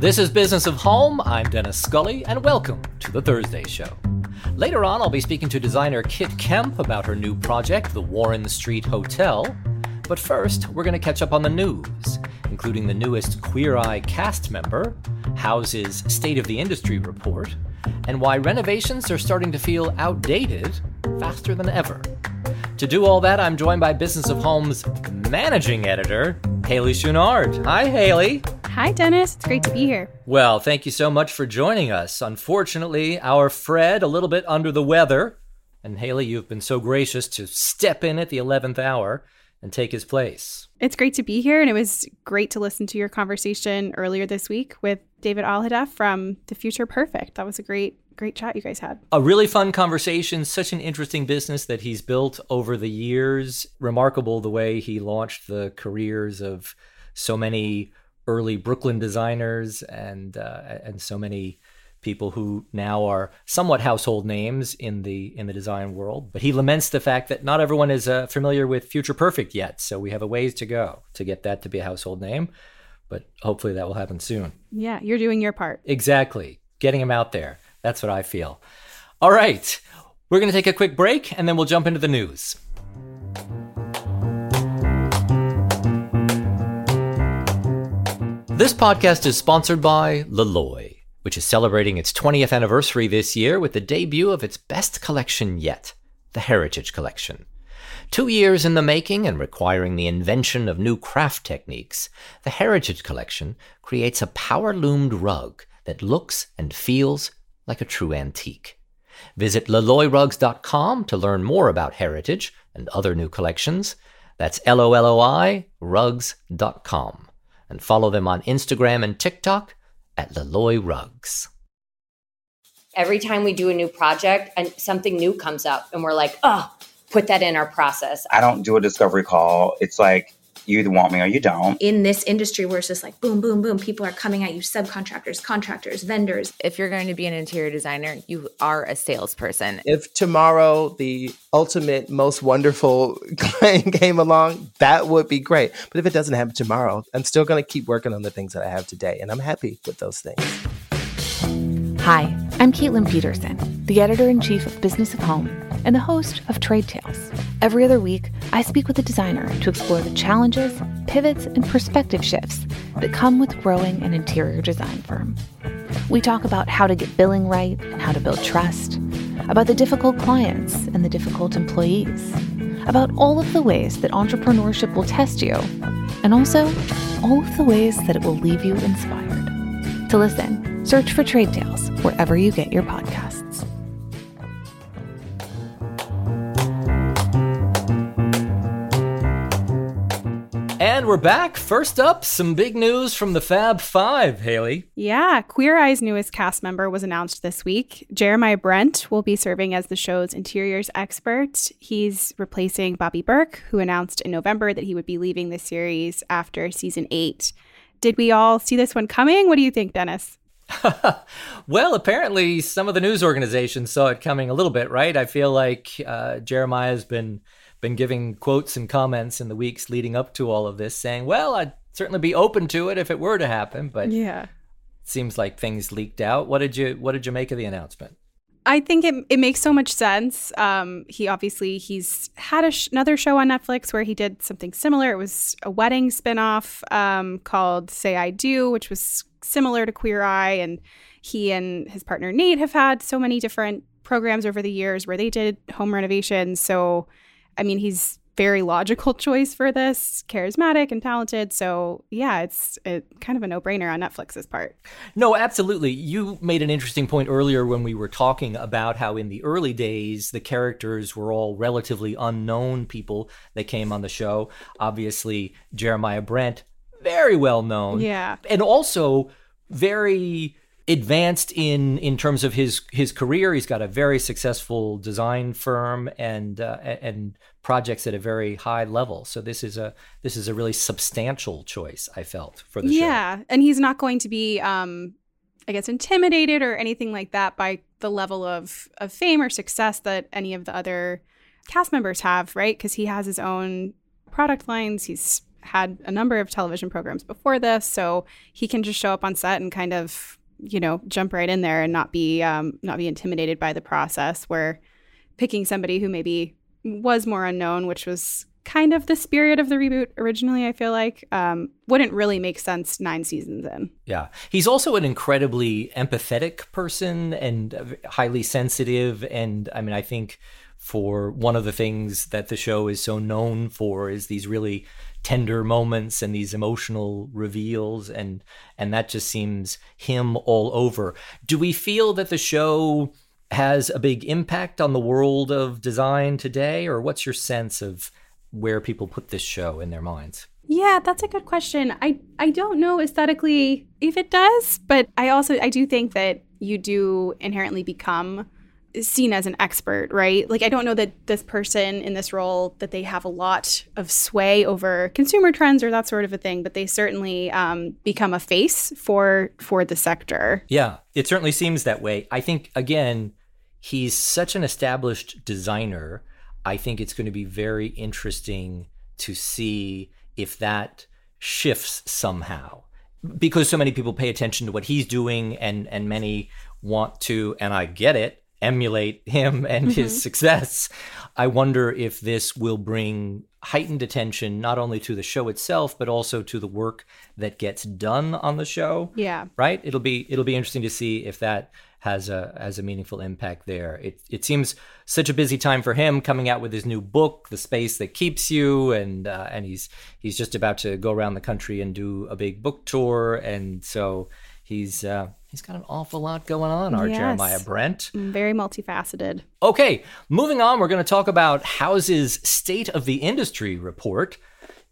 This is Business of Home. I'm Dennis Scully, and welcome to the Thursday Show. Later on, I'll be speaking to designer Kit Kemp about her new project, the Warren Street Hotel. But first, we're going to catch up on the news, including the newest Queer Eye cast member, Houzz's State of the Industry report, and why renovations are starting to feel outdated faster than ever. To do all that, I'm joined by Business of Home's managing editor, Haley Chouinard. Hi, Haley. Hi, Dennis. It's great to be here. Well, thank you so much for joining us. Unfortunately, our Fred, a little bit under the weather, and Haley, you've been so gracious to step in at the 11th hour and take his place. It's great to be here, and it was great to listen to your conversation earlier this week with David Alhadeff from The Future Perfect. That was a great, great chat you guys had. A really fun conversation, such an interesting business that he's built over the years. Remarkable the way he launched the careers of so many early Brooklyn designers and uh, and so many people who now are somewhat household names in the in the design world. But he laments the fact that not everyone is uh, familiar with Future Perfect yet, so we have a ways to go to get that to be a household name. But hopefully that will happen soon. Yeah, you're doing your part. Exactly, getting him out there. That's what I feel. All right, we're going to take a quick break and then we'll jump into the news. This podcast is sponsored by Loloi, which is celebrating its 20th anniversary this year with the debut of its best collection yet, the Heritage Collection. Two years in the making and requiring the invention of new craft techniques, the Heritage Collection creates a power loomed rug that looks and feels like a true antique. Visit loloirugs.com to learn more about Heritage and other new collections. That's L O L O I rugs.com and follow them on Instagram and TikTok at Loloi Rugs. Every time we do a new project and something new comes up, and we're like, oh, put that in our process. I don't do a discovery call. It's like you either want me or you don't. In this industry where it's just like boom, boom, boom, people are coming at you subcontractors, contractors, vendors. If you're going to be an interior designer, you are a salesperson. If tomorrow the ultimate, most wonderful client came along, that would be great. But if it doesn't happen tomorrow, I'm still going to keep working on the things that I have today. And I'm happy with those things. Hi, I'm Caitlin Peterson, the editor in chief of Business of Home and the host of Trade Tales. Every other week, I speak with a designer to explore the challenges, pivots, and perspective shifts that come with growing an interior design firm. We talk about how to get billing right and how to build trust, about the difficult clients and the difficult employees, about all of the ways that entrepreneurship will test you, and also all of the ways that it will leave you inspired. To listen, search for Trade Tales wherever you get your podcasts. And we're back. First up, some big news from the Fab Five, Haley. Yeah, Queer Eye's newest cast member was announced this week. Jeremiah Brent will be serving as the show's interiors expert. He's replacing Bobby Berk, who announced in November that he would be leaving the series after season eight. Did we all see this one coming? What do you think, Dennis? well, apparently, some of the news organizations saw it coming a little bit, right? I feel like uh, Jeremiah's been been giving quotes and comments in the weeks leading up to all of this, saying, "Well, I'd certainly be open to it if it were to happen." But yeah, it seems like things leaked out. What did you What did you make of the announcement? I think it, it makes so much sense. Um, he obviously he's had sh- another show on Netflix where he did something similar. It was a wedding spinoff um, called "Say I Do," which was similar to Queer Eye, and he and his partner Nate have had so many different programs over the years where they did home renovations. So I mean, he's very logical choice for this, charismatic and talented. So yeah, it's it, kind of a no brainer on Netflix's part. No, absolutely. You made an interesting point earlier when we were talking about how in the early days the characters were all relatively unknown people that came on the show. Obviously, Jeremiah Brent, very well known. Yeah. And also very advanced in in terms of his his career. He's got a very successful design firm and uh, and projects at a very high level. So this is a this is a really substantial choice. I felt for the yeah, show. Yeah, and he's not going to be. Um, I guess intimidated or anything like that by the level of of fame or success that any of the other cast members have, right? Because he has his own product lines. He's had a number of television programs before this, so he can just show up on set and kind of, you know, jump right in there and not be um, not be intimidated by the process. Where picking somebody who maybe was more unknown, which was kind of the spirit of the reboot originally, I feel like, um, wouldn't really make sense nine seasons in. Yeah. He's also an incredibly empathetic person and highly sensitive. And I mean, I think for one of the things that the show is so known for is these really tender moments and these emotional reveals and and that just seems him all over. Do we feel that the show has a big impact on the world of design today or what's your sense of where people put this show in their minds? Yeah, that's a good question. I I don't know aesthetically if it does, but I also I do think that you do inherently become seen as an expert, right? Like I don't know that this person in this role that they have a lot of sway over consumer trends or that sort of a thing, but they certainly um, become a face for for the sector. Yeah, it certainly seems that way. I think again, he's such an established designer I think it's going to be very interesting to see if that shifts somehow because so many people pay attention to what he's doing and and many want to and I get it emulate him and mm-hmm. his success I wonder if this will bring heightened attention not only to the show itself but also to the work that gets done on the show yeah right it'll be it'll be interesting to see if that has a has a meaningful impact there. It it seems such a busy time for him coming out with his new book, The Space That Keeps You, and uh, and he's he's just about to go around the country and do a big book tour, and so he's uh, he's got an awful lot going on. Our yes. Jeremiah Brent, mm, very multifaceted. Okay, moving on, we're going to talk about Houzz's State of the Industry report.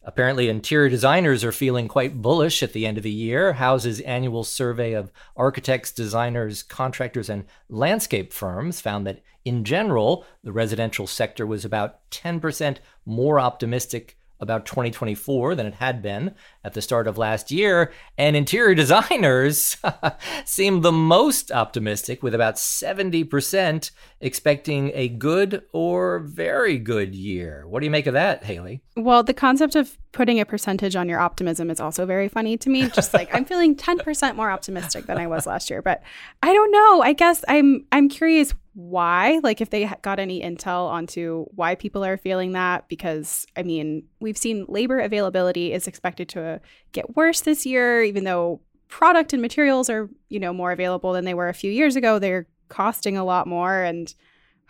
Apparently, interior designers are feeling quite bullish at the end of the year. Houzz's annual survey of architects, designers, contractors, and landscape firms found that, in general, the residential sector was about 10% more optimistic about 2024 than it had been at the start of last year, and interior designers seem the most optimistic, with about 70% expecting a good or very good year. What do you make of that, Haley? Well, the concept of putting a percentage on your optimism is also very funny to me. Just like I'm feeling 10% more optimistic than I was last year, but I don't know. I guess I'm I'm curious why, like if they got any intel onto why people are feeling that because I mean, we've seen labor availability is expected to get worse this year even though product and materials are, you know, more available than they were a few years ago. They're costing a lot more and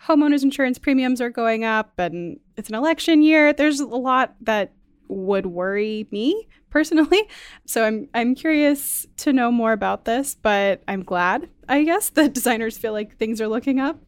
homeowners insurance premiums are going up and it's an election year. There's a lot that would worry me personally. So I'm I'm curious to know more about this, but I'm glad, I guess, that designers feel like things are looking up.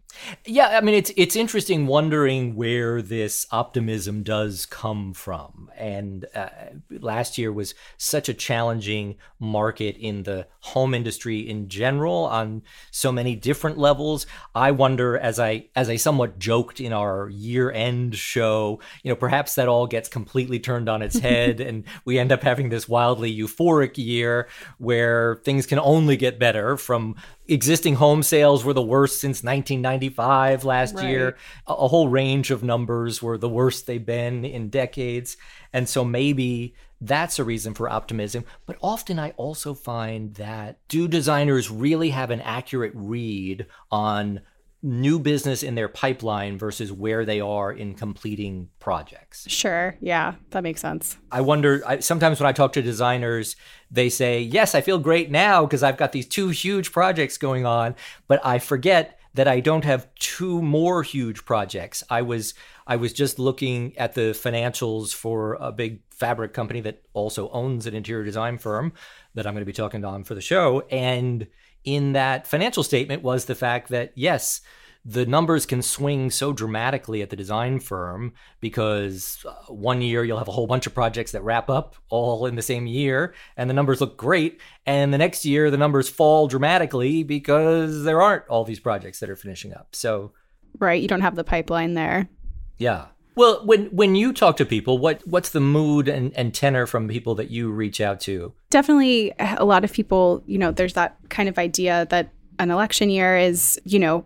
Yeah, I mean it's it's interesting wondering where this optimism does come from. And uh, last year was such a challenging market in the home industry in general on so many different levels. I wonder as I as I somewhat joked in our year-end show, you know, perhaps that all gets completely turned on its head and we end up having this wildly euphoric year where things can only get better from existing home sales were the worst since 1995 last right. year. A, a, whole range of numbers were the worst they've been in decades. And so maybe that's a reason for optimism. But often I also find that do designers really have an accurate read on new business in their pipeline versus where they are in completing projects. Sure. Yeah, that makes sense. I wonder, I, sometimes when I talk to designers, they say, Yes, I feel great now because I've got these two huge projects going on, but I forget that I don't have two more huge projects. I was I was just looking at the financials for a big fabric company that also owns an interior design firm that I'm going to be talking to on for the show and in that financial statement was the fact that, yes, the numbers can swing so dramatically at the design firm because uh, one year you'll have a whole bunch of projects that wrap up all in the same year and the numbers look great. And the next year the numbers fall dramatically because there aren't all these projects that are finishing up. So right you don't have the pipeline there. Yeah well, when when you talk to people, what what's the mood and, and tenor from people that you reach out to? Definitely a lot of people, you know, there's that kind of idea that an election year is, you know,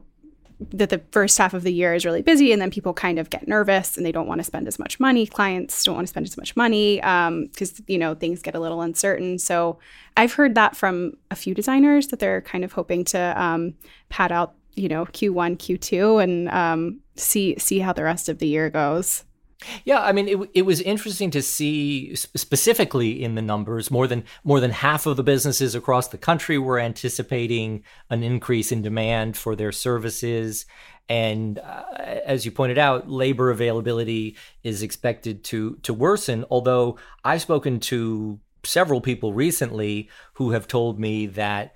that the first half of the year is really busy and then people kind of get nervous and they don't want to spend as much money clients don't want to spend as much money because um, you know things get a little uncertain so i've heard that from a few designers that they're kind of hoping to um, pad out you know q1 q2 and um, see see how the rest of the year goes yeah, I mean, it, it was interesting to see specifically in the numbers more than more than half of the businesses across the country were anticipating an increase in demand for their services, and uh, as you pointed out, labor availability is expected to to worsen. Although I've spoken to several people recently who have told me that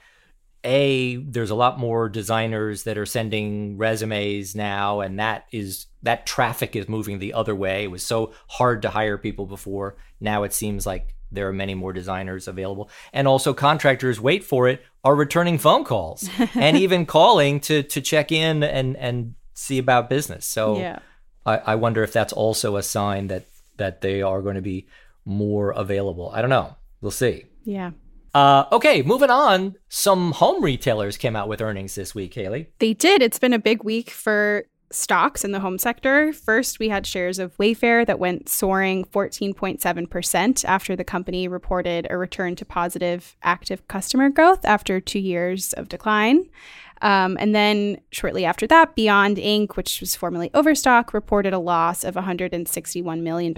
a there's a lot more designers that are sending resumes now and that is that traffic is moving the other way. It was so hard to hire people before. Now it seems like there are many more designers available. And also contractors wait for it are returning phone calls and even calling to to check in and and see about business. So yeah. I, I wonder if that's also a sign that that they are going to be more available. I don't know. We'll see. Yeah uh, okay, moving on. Some home retailers came out with earnings this week, Haley. They did. It's been a big week for stocks in the home sector. First, we had shares of Wayfair that went soaring 14.7% after the company reported a return to positive active customer growth after two years of decline. Um, and then shortly after that, Beyond Inc., which was formerly Overstock, reported a loss of $161 million.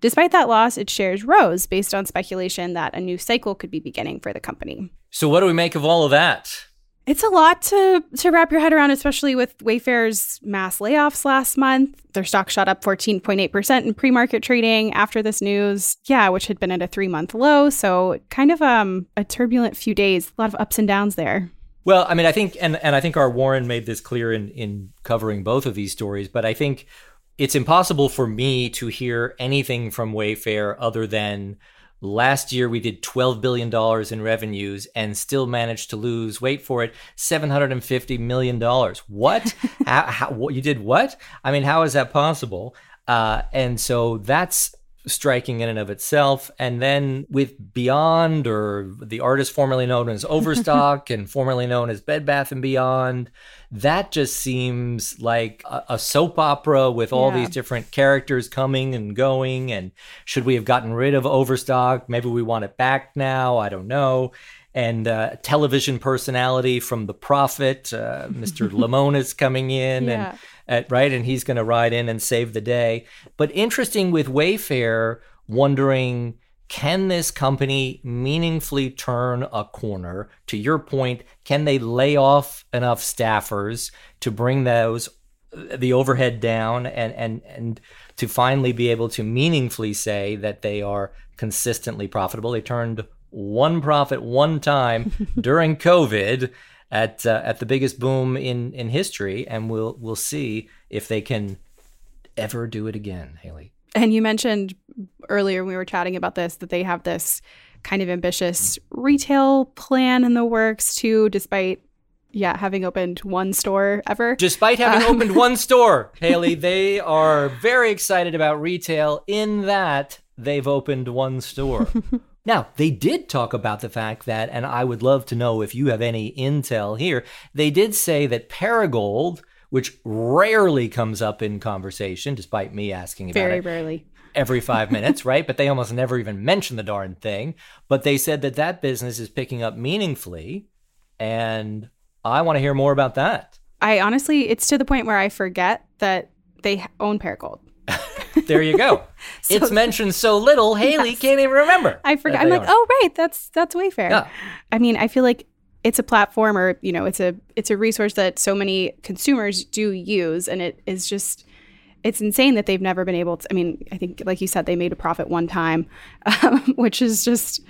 Despite that loss, its shares rose based on speculation that a new cycle could be beginning for the company. So, what do we make of all of that? It's a lot to to wrap your head around, especially with Wayfair's mass layoffs last month. Their stock shot up 14.8% in pre-market trading after this news. Yeah, which had been at a 3-month low, so kind of um, a turbulent few days, a lot of ups and downs there. Well, I mean, I think and and I think our Warren made this clear in in covering both of these stories, but I think it's impossible for me to hear anything from Wayfair other than last year we did $12 billion in revenues and still managed to lose, wait for it, $750 million. What? how, how, what? You did what? I mean, how is that possible? Uh, and so that's striking in and of itself. And then with Beyond, or the artist formerly known as Overstock and formerly known as Bed Bath and Beyond, that just seems like a, a soap opera with all yeah. these different characters coming and going. And should we have gotten rid of Overstock? Maybe we want it back now. I don't know and uh, television personality from The Profit, uh, Mr. Lamone is coming in, yeah. and at, right? And he's going to ride in and save the day. But interesting with Wayfair, wondering can this company meaningfully turn a corner? To your point, can they lay off enough staffers to bring those the overhead down and and and to finally be able to meaningfully say that they are consistently profitable? They turned one profit one time during COVID at uh, at the biggest boom in in history, and we'll we'll see if they can ever do it again, Haley. And you mentioned earlier when we were chatting about this that they have this kind of ambitious retail plan in the works too, despite yeah, having opened one store ever. Despite having um, opened one store, Haley, they are very excited about retail in that they've opened one store. Now, they did talk about the fact that, and I would love to know if you have any intel here, they did say that Perigold, which rarely comes up in conversation, despite me asking about Very it. Very rarely. Every five minutes, right? But they almost never even mention the darn thing. But they said that that business is picking up meaningfully. And I want to hear more about that. I honestly, it's to the point where I forget that they own Perigold. there you go. so, it's mentioned so little, Haley yes. can't even remember. I forgot. I'm like, are. oh right, that's that's Wayfair. Yeah. I mean, I feel like it's a platform or you know, it's a it's a resource that so many consumers do use, and it is just it's insane that they've never been able to. I mean, I think like you said, they made a profit one time, um, which is just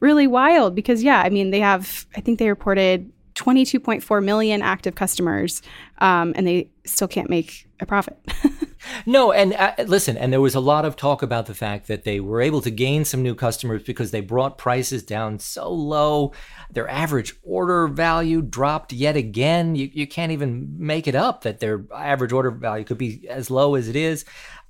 really wild because yeah, I mean, they have. I think they reported 22.4 million active customers, um, and they still can't make a profit. no, and uh, listen, and there was a lot of talk about the fact that they were able to gain some new customers because they brought prices down so low. Their average order value dropped yet again. You, you can't even make it up that their average order value could be as low as it is.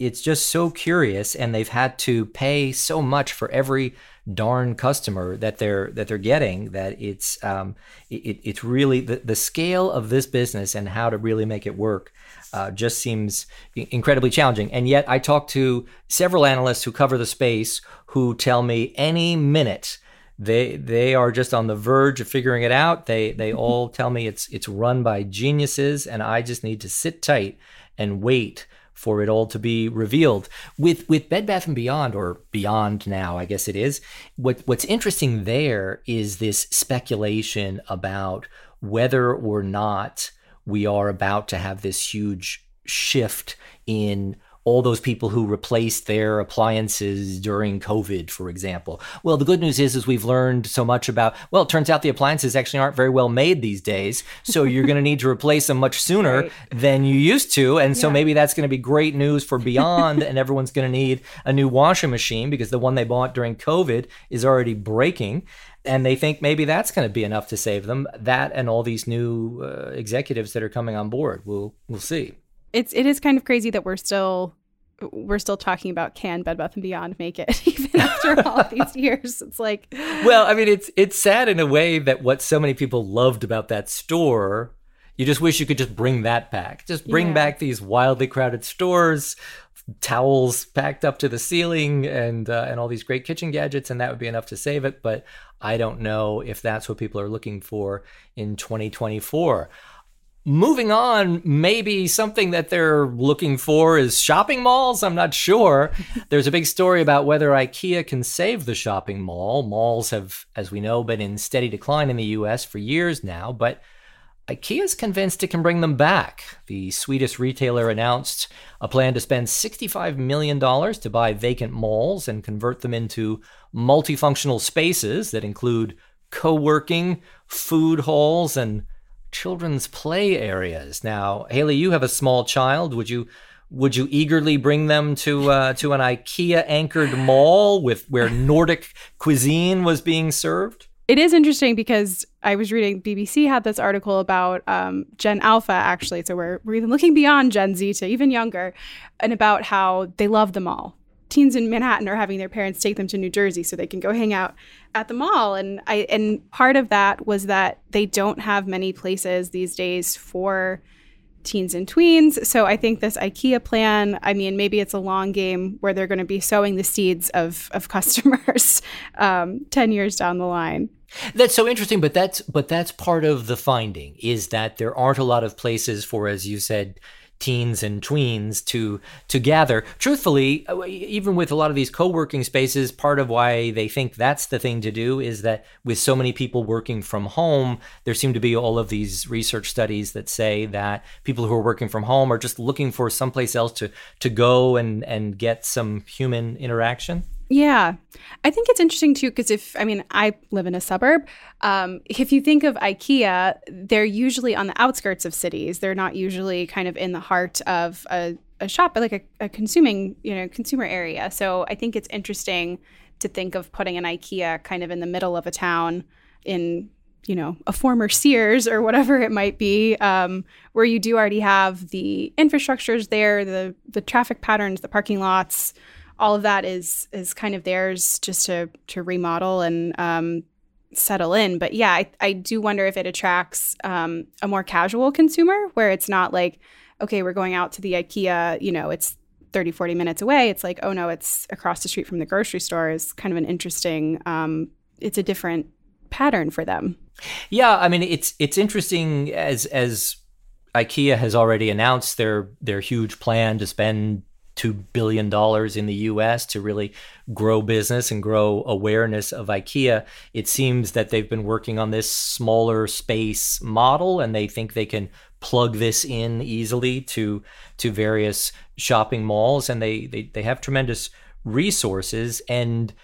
It's just so curious, and they've had to pay so much for every darn customer that they're that they're getting that it's um, it, it's really the, the scale of this business and how to really make it work uh, just seems incredibly challenging. And yet, I talk to several analysts who cover the space who tell me any minute they they are just on the verge of figuring it out. They they all tell me it's it's run by geniuses, and I just need to sit tight and wait for it all to be revealed. With with Bed Bath and Beyond or Beyond now, I guess it is. What what's interesting there is this speculation about whether or not we are about to have this huge shift in all those people who replaced their appliances during COVID, for example. Well, the good news is, is we've learned so much about. Well, it turns out the appliances actually aren't very well made these days, so you're going to need to replace them much sooner right. than you used to, and so yeah. maybe that's going to be great news for Beyond, and everyone's going to need a new washing machine because the one they bought during COVID is already breaking and they think maybe that's going to be enough to save them. That and all these new uh, executives that are coming on board. We'll we'll see it's it is kind of crazy that we're still we're still talking about can Bed Bath and Beyond make it even after all these years. It's like Well, I mean it's it's sad in a way that what so many people loved about that store, you just wish you could just bring that back. Just bring yeah. back these wildly crowded stores, towels packed up to the ceiling and uh, and all these great kitchen gadgets and that would be enough to save it, but I don't know if that's what people are looking for in 2024 moving on, maybe something that they're looking for is shopping malls. I'm not sure. There's a big story about whether IKEA can save the shopping mall. Malls have, as we know, been in steady decline in the US for years now, but IKEA's convinced it can bring them back. The Swedish retailer announced a plan to spend $65 million to buy vacant malls and convert them into multifunctional spaces that include co working, food halls, and children's play areas. Now, Haley, you have a small child. Would you would you eagerly bring them to uh, to an IKEA anchored mall with where Nordic cuisine was being served? It is interesting because I was reading BBC had this article about um, Gen Alpha actually, so we're we're even looking beyond Gen Z to even younger, and about how they love the mall teens in Manhattan are having their parents take them to New Jersey so they can go hang out at the mall and I and part of that was that they don't have many places these days for teens and tweens. So I think this IKEA plan, I mean, maybe it's a long game where they're going to be sowing the seeds of of customers um, ten years down the line. That's so interesting, but that's but that's part of the finding is that there aren't a lot of places for, as you said, teens and tweens to to gather. Truthfully, uh, even with a lot of these co-working spaces, part of why they think that's the thing to do is that with so many people working from home, there seem to be all of these research studies that say that people who are working from home are just looking for someplace else to to go and and get some human interaction. Yeah. I think it's interesting too, because if, I mean, I live in a suburb. Um, if you think of IKEA, they're usually on the outskirts of cities. They're not usually kind of in the heart of a, a shop, like a, a consuming, you know, consumer area. So I think it's interesting to think of putting an IKEA kind of in the middle of a town in you know a former Sears or whatever it might be, um, where you do already have the infrastructures there, the the traffic patterns, the parking lots, all of that is is kind of theirs just to to remodel and um, settle in. But yeah, I, I do wonder if it attracts um, a more casual consumer where it's not like, okay, we're going out to the IKEA, you know, it's 30, 40 minutes away. It's like, oh no, it's across the street from the grocery store is kind of an interesting, um, it's a different pattern for them. Yeah, I mean, it's it's interesting as as IKEA has already announced their their huge plan to spend $2 billion in the US to really grow business and grow awareness of IKEA. It seems that they've been working on this smaller space model and they think they can plug this in easily to to various shopping malls and they they, they have tremendous resources and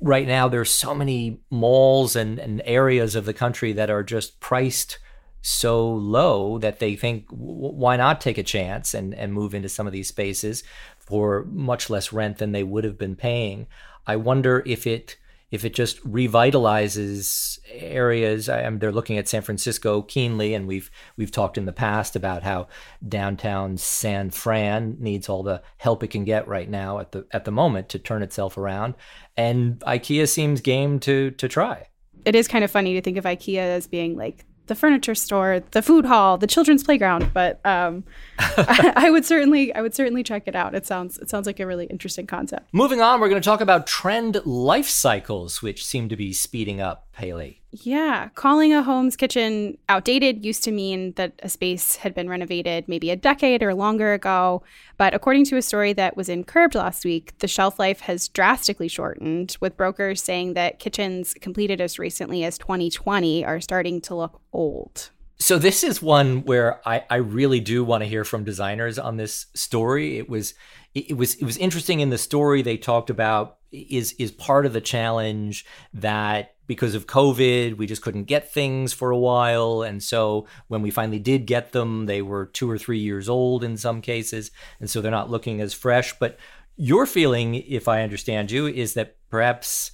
right now there's so many malls and, and areas of the country that are just priced so low that they think why not take a chance and, and move into some of these spaces for much less rent than they would have been paying. I wonder if it if it just revitalizes areas. I, they're looking at San Francisco keenly, and we've we've talked in the past about how downtown San Fran needs all the help it can get right now at the at the moment to turn itself around, and IKEA seems game to to try. It is kind of funny to think of IKEA as being like the furniture store, the food hall, the children's playground. But um, I, I would certainly, I would certainly check it out. It sounds, it sounds like a really interesting concept. Moving on, we're going to talk about trend life cycles, which seem to be speeding up. Haley. Yeah, calling a home's kitchen outdated used to mean that a space had been renovated maybe a decade or longer ago. But according to a story that was in Curbed last week, the shelf life has drastically shortened, with brokers saying that kitchens completed as recently as 2020 are starting to look old. So this is one where I, I really do want to hear from designers on this story. It was it was it was interesting in the story they talked about is is part of the challenge that because of COVID, we just couldn't get things for a while. And so when we finally did get them, they were two or three years old in some cases. And so they're not looking as fresh. But your feeling, if I understand you, is that perhaps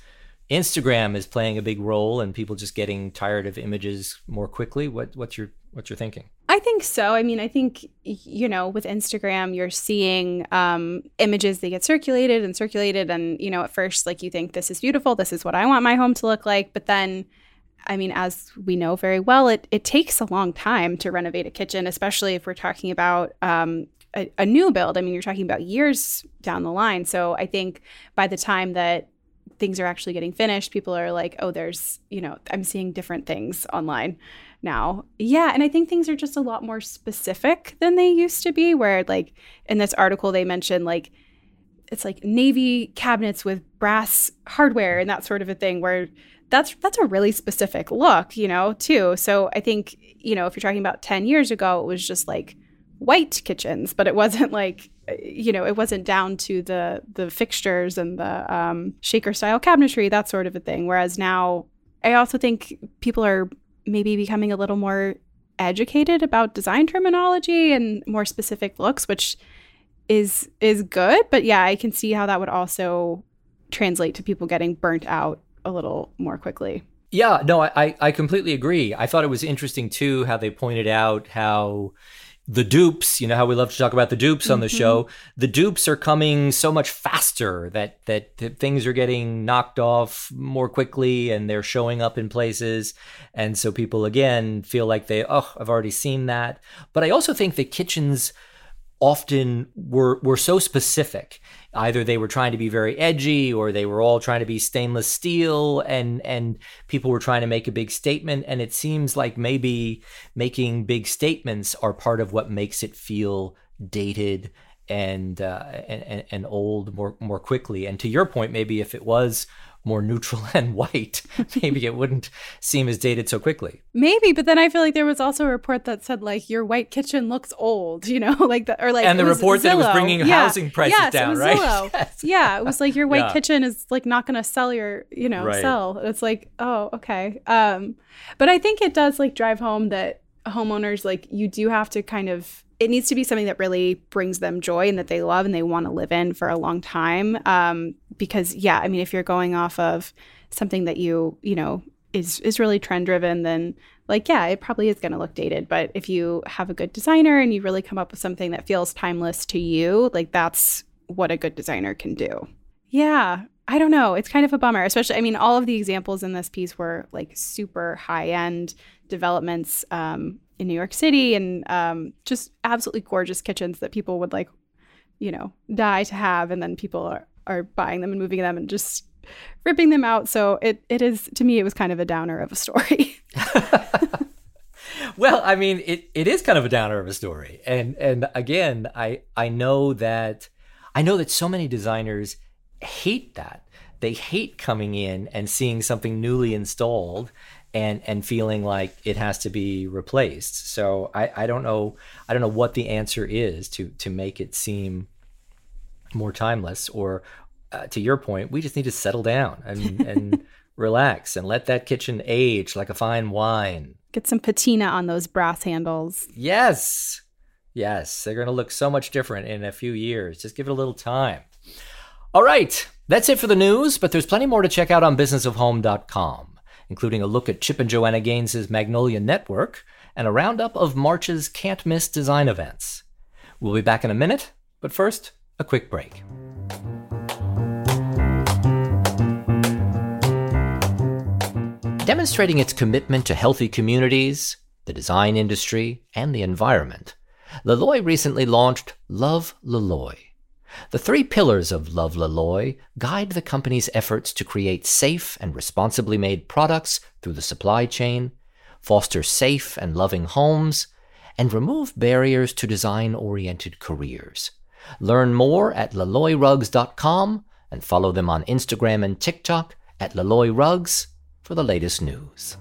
Instagram is playing a big role and people just getting tired of images more quickly. What, what's your what's your thinking? I think so. I mean, I think you know, with Instagram, you're seeing um, images that get circulated and circulated, and you know, at first, like you think this is beautiful, this is what I want my home to look like, but then. I mean, as we know very well, it, it takes a long time to renovate a kitchen, especially if we're talking about um, a, a new build. I mean, you're talking about years down the line. So I think by the time that things are actually getting finished, people are like, oh, there's, you know, I'm seeing different things online now. Yeah. And I think things are just a lot more specific than they used to be, where, like, in this article, they mentioned, like, it's like navy cabinets with brass hardware and that sort of a thing where that's that's a really specific look you know too so i think you know if you're talking about 10 years ago it was just like white kitchens but it wasn't like you know, it wasn't down to the the fixtures and the um, shaker style cabinetry, that sort of a thing. Whereas now, I also think people are maybe becoming a little more educated about design terminology and more specific looks, which is is good. But yeah, I can see how that would also translate to people getting burnt out a little more quickly. Yeah, no, I, I completely agree. I thought it was interesting too how they pointed out how the dupes, you know how we love to talk about the dupes on the mm-hmm. show. The dupes are coming so much faster that, that, that things are getting knocked off more quickly and they're showing up in places. And so people again feel like they, oh, I've already seen that. But I also think the kitchens often were were so specific. Either they were trying to be very edgy or they were all trying to be stainless steel and and people were trying to make a big statement and it seems like maybe making big statements are part of what makes it feel dated and uh, and, and old more more quickly. And to your point, maybe if it was more neutral and white, maybe it wouldn't seem as dated so quickly. Maybe, but then I feel like there was also a report that said like your white kitchen looks old, you know, like the, or like and the report Zillow. that it was bringing yeah. housing prices yes, down, right? Yes. Yeah, it was like your white yeah. kitchen is like not going to sell your, you know, right. sell. It's like, oh, okay. Um, but I think it does like drive home that homeowners like you do have to kind of it needs to be something that really brings them joy and that they love and they want to live in for a long time. Um, because yeah, I mean, if you're going off of something that you you know is is really trend driven, then like yeah, it probably is going to look dated. But if you have a good designer and you really come up with something that feels timeless to you, like that's what a good designer can do. Yeah, I don't know. It's kind of a bummer, especially. I mean, all of the examples in this piece were like super high end developments um, in New York City and um, just absolutely gorgeous kitchens that people would like, you know, die to have. And then people are, are buying them and moving them and just ripping them out. So it, it is, to me, it was kind of a downer of a story. well, I mean, it, it is kind of a downer of a story. And, and again, I, I know that, I know that so many designers hate that. They hate coming in and seeing something newly installed and and feeling like it has to be replaced. So I, I don't know I don't know what the answer is to to make it seem more timeless or uh, to your point, we just need to settle down and and relax and let that kitchen age like a fine wine. Get some patina on those brass handles. Yes. Yes, they're going to look so much different in a few years. Just give it a little time. All right, that's it for the news, but there's plenty more to check out on businessofhome.com including a look at Chip and Joanna Gaines' Magnolia Network and a roundup of March's can't miss design events. We'll be back in a minute, but first, a quick break. Demonstrating its commitment to healthy communities, the design industry, and the environment, Loloi recently launched Love Loloi. The three pillars of Love Loloi guide the company's efforts to create safe and responsibly made products through the supply chain, foster safe and loving homes, and remove barriers to design oriented careers. Learn more at loloirugs.com and follow them on Instagram and TikTok at loloirugs for the latest news.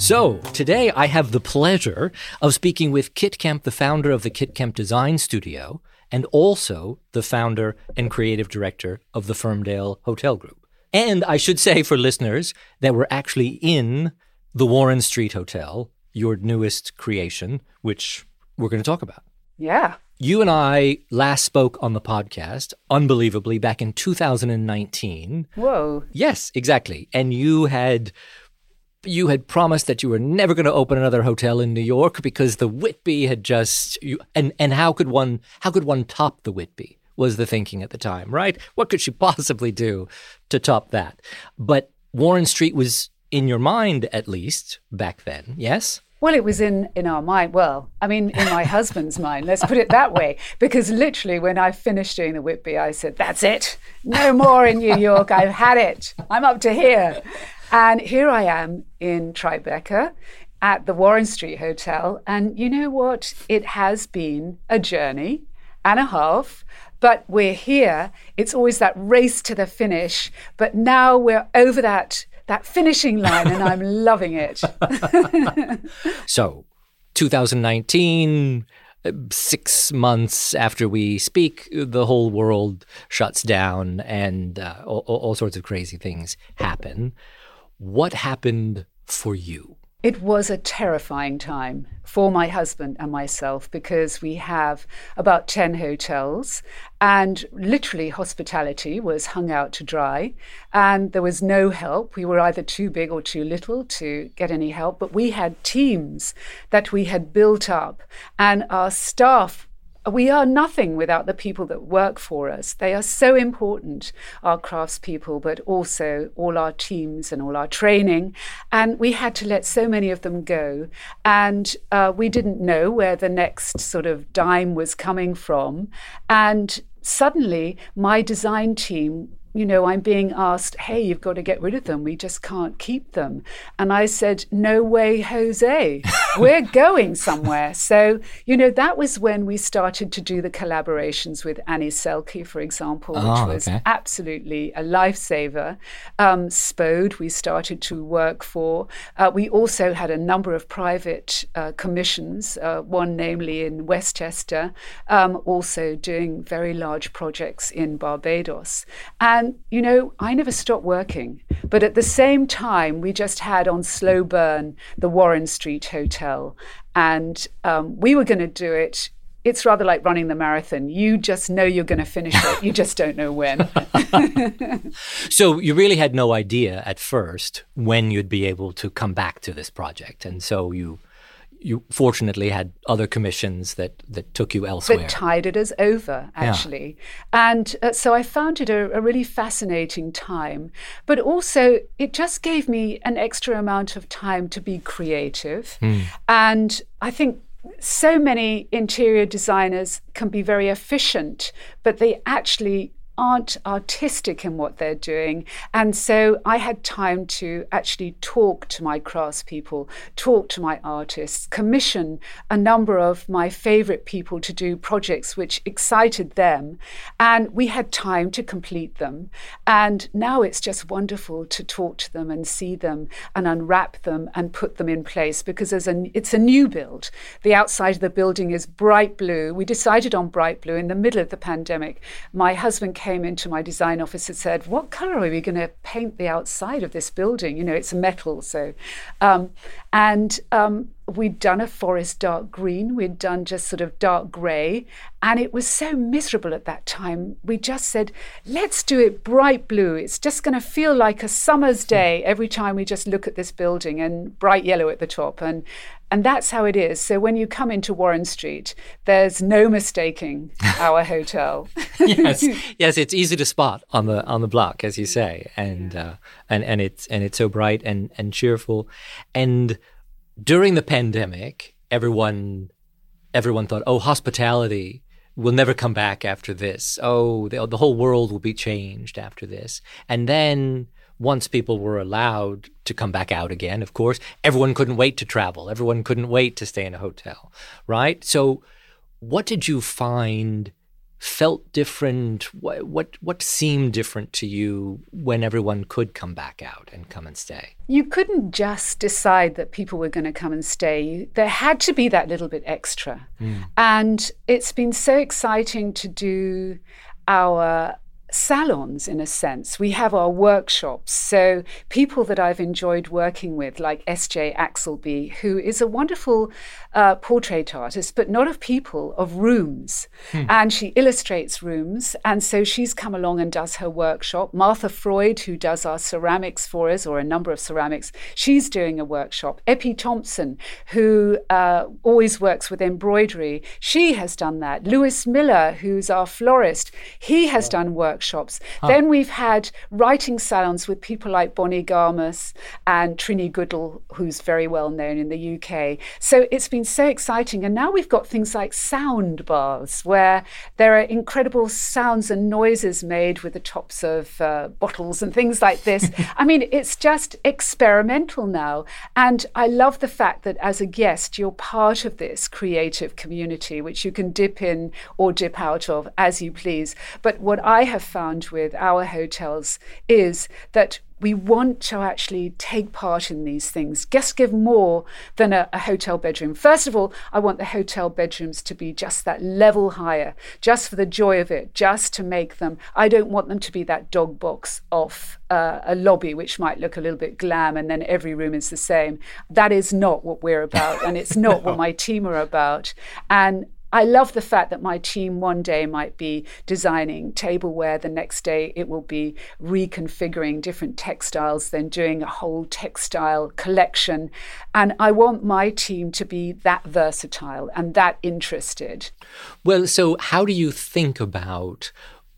So, today I have the pleasure of speaking with Kit Kemp, the founder of the Kit Kemp Design Studio, and also the founder and creative director of the Firmdale Hotel Group. And I should say for listeners that we're actually in the Warren Street Hotel, your newest creation, which we're going to talk about. Yeah. You and I last spoke on the podcast, unbelievably, back in 2019. Whoa. Yes, exactly. And you had you had promised that you were never going to open another hotel in New York because the Whitby had just you, and and how could one how could one top the Whitby was the thinking at the time, right? What could she possibly do to top that? But Warren Street was in your mind at least back then, yes? Well, it was in, in our mind. Well, I mean, in my husband's mind, let's put it that way. Because literally, when I finished doing the Whitby, I said, That's it. No more in New York. I've had it. I'm up to here. And here I am in Tribeca at the Warren Street Hotel. And you know what? It has been a journey and a half, but we're here. It's always that race to the finish. But now we're over that that finishing line and I'm loving it. so, 2019 six months after we speak, the whole world shuts down and uh, all, all, sorts of crazy things happen. What happened for you? It was a terrifying time for my husband and myself because we have about 10 hotels and literally hospitality was hung out to dry and there was no help. We were either too big or too little to get any help, but we had teams that we had built up and our staff we are nothing without the people that work for us. They are so important, our craftspeople, but also all our teams and all our training. And we had to let so many of them go. And uh, we didn't know where the next sort of dime was coming from. And suddenly, my design team you know, I'm being asked, hey, you've got to get rid of them. We just can't keep them. And I said, no way, Jose. We're going somewhere. So, you know, that was when we started to do the collaborations with Annie Selke, for example, which oh, was okay. absolutely a lifesaver. Um, Spode, we started to work for. Uh, we also had a number of private uh, commissions, uh, one namely in Westchester, um, also doing very large projects in Barbados. And you know, I never stopped working. But at the same time, we just had on slow burn the Warren Street Hotel. And um, we were going to do it. It's rather like running the marathon. You just know you're going to finish it. You just don't know when. so you really had no idea at first when you'd be able to come back to this project. And so you you fortunately had other commissions that, that took you elsewhere. That tided us over, actually. Yeah. And uh, so I found it a, a, really fascinating time. But also, it just gave me an extra amount of time to be creative. Mm. And I think so many interior designers can be very efficient, but they actually aren't artistic in what they're doing. And so I had time to actually talk to my craftspeople, talk to my artists, commission a number of my favorite people to do projects which excited them. And we had time to complete them. And now it's just wonderful to talk to them and see them and unwrap them and put them in place because a, it's a new build. The outside of the building is bright blue. We decided on bright blue in the middle of the pandemic. My husband came came into my design office and said, What color are we going to paint the outside of this building? You know, it's a metal. So, um, and um, we'd done a forest dark green, we'd done just sort of dark grey, and it was so miserable at that time. We just said, let's do it bright blue. It's just going to feel like a summer's day every time we just look at this building, and bright yellow at the top. And and that's how it is. So when you come into Warren Street, there's no mistaking our hotel. yes, yes, it's easy to spot on the on the block, as you say, and uh, and and it's and it's so bright and and cheerful. And during the pandemic, everyone everyone thought, oh, hospitality will never come back after this. Oh, the, the whole world will be changed after this. And then once people were allowed to come back out again, of course, everyone couldn't wait to travel. Everyone couldn't wait to stay in a hotel, right? So, what did you find felt different? What, what what seemed different to you when everyone could come back out and come and stay? You couldn't just decide that people were going to come and stay. There had to be that little bit extra. Mm. And it's been so exciting to do our salons in a sense. We have our workshops. So, people that I've enjoyed working with, like S.J. Axelby, who is a wonderful uh, portrait artist, but not of people, of rooms. Hmm. And she illustrates rooms. And so, she's come along and does her workshop. Martha Freud, who does our ceramics for us, or a number of ceramics, she's doing a workshop. Eppie Thompson, who uh, always works with embroidery, she has done that. Lewis Miller, who's our florist, he has done work workshops. Huh. Then we've had writing salons with people like Bonnie Garmus and Trinny Woodall, who's very well known in the UK. So it's been so exciting. And now we've got things like sound baths, where there are incredible sounds and noises made with the tops of uh, bottles and things like this. I mean, it's just experimental now. And I love the fact that as a guest, you're part of this creative community, which you can dip in or dip out of as you please. But what I have found with our hotels is that we want to actually take part in these things. Guests give more than a, a, hotel bedroom. First of all, I want the hotel bedrooms to be just that level higher, just for the joy of it, just to make them. I don't want them to be that dog box off uh, a lobby, which might look a little bit glam, and then every room is the same. That is not what we're about, and it's not no. what my team are about. And I love the fact that my team one day might be designing tableware, the next day it will be reconfiguring different textiles, then doing a whole textile collection. And I want my team to be that versatile and that interested. Well, so how do you think about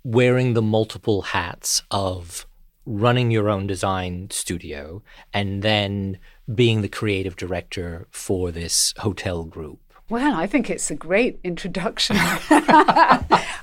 wearing the multiple hats of running your own design studio and then being the creative director for this hotel group? Well, I think it's a great introduction.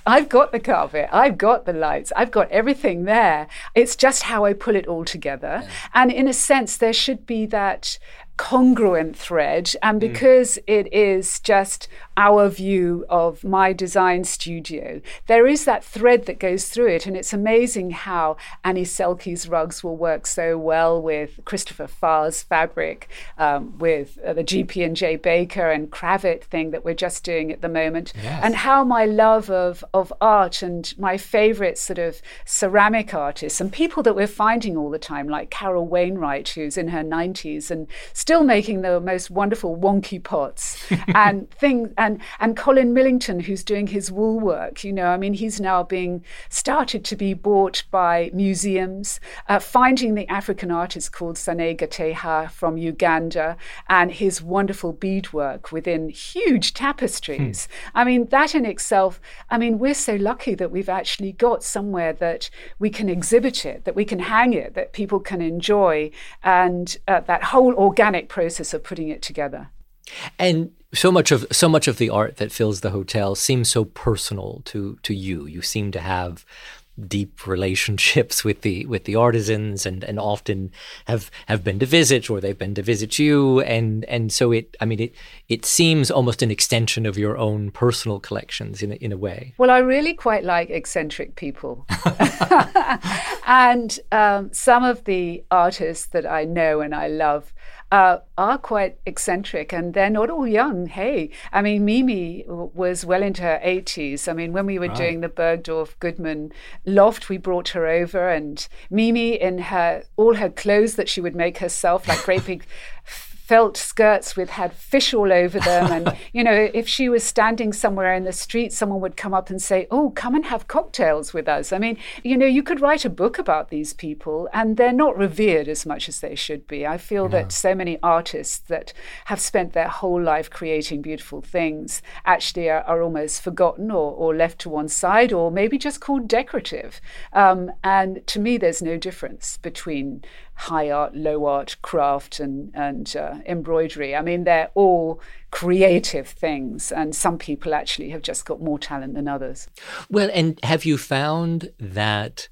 I've got the carpet, I've got the lights, I've got everything there. It's just how I pull it all together. Yeah. And in a sense, there should be that congruent thread. And mm. because mm. it is just our view of my design studio, there is that thread that goes through it. And it's amazing how Annie Selke's rugs will work so well with Christopher Farr's fabric, um, with uh, the GP and J Baker and Kravet thing that we're just doing at the moment, yes. and how my love of of art and my favorite sort of ceramic artists and people that we're finding all the time, like Carol Wainwright, who's in her 90s and still making the most wonderful wonky pots and things and and Colin Millington who's doing his wool work you know I mean he's now being started to be bought by museums uh, finding the African artist called Sanega Teha from Uganda and his wonderful beadwork within huge tapestries hmm. I mean that in itself I mean we're so lucky that we've actually got somewhere that we can exhibit it that we can hang it that people can enjoy and uh, that whole organic process of putting it together. And so much of so much of the art that fills the hotel seems so personal to to you. You seem to have deep relationships with the with the artisans and and often have have been to visit or they've been to visit you and and so it I mean it it seems almost an extension of your own personal collections in a, in a way. Well, I really quite like eccentric people, and um, some of the artists that I know and I love uh, are quite eccentric and they're not all young. Hey, I mean, Mimi was well into her 80s. I mean, when we were right. doing the Bergdorf Goodman loft, we brought her over, and Mimi, in her all her clothes that she would make herself, like great big felt skirts with had fish all over them. And, you know, if she was standing somewhere in the street, someone would come up and say, Oh, come and have cocktails with us. I mean, you know, you could write a book about these people and they're not revered as much as they should be. I feel yeah. that so many artists that have spent their whole life creating beautiful things actually are, are almost forgotten or, or left to one side or maybe just called decorative. Um, and to me, there's no difference between high art, low art, craft, and, and uh, embroidery. I mean, they're all creative things, and some people actually have just got more talent than others. Well, and have you found that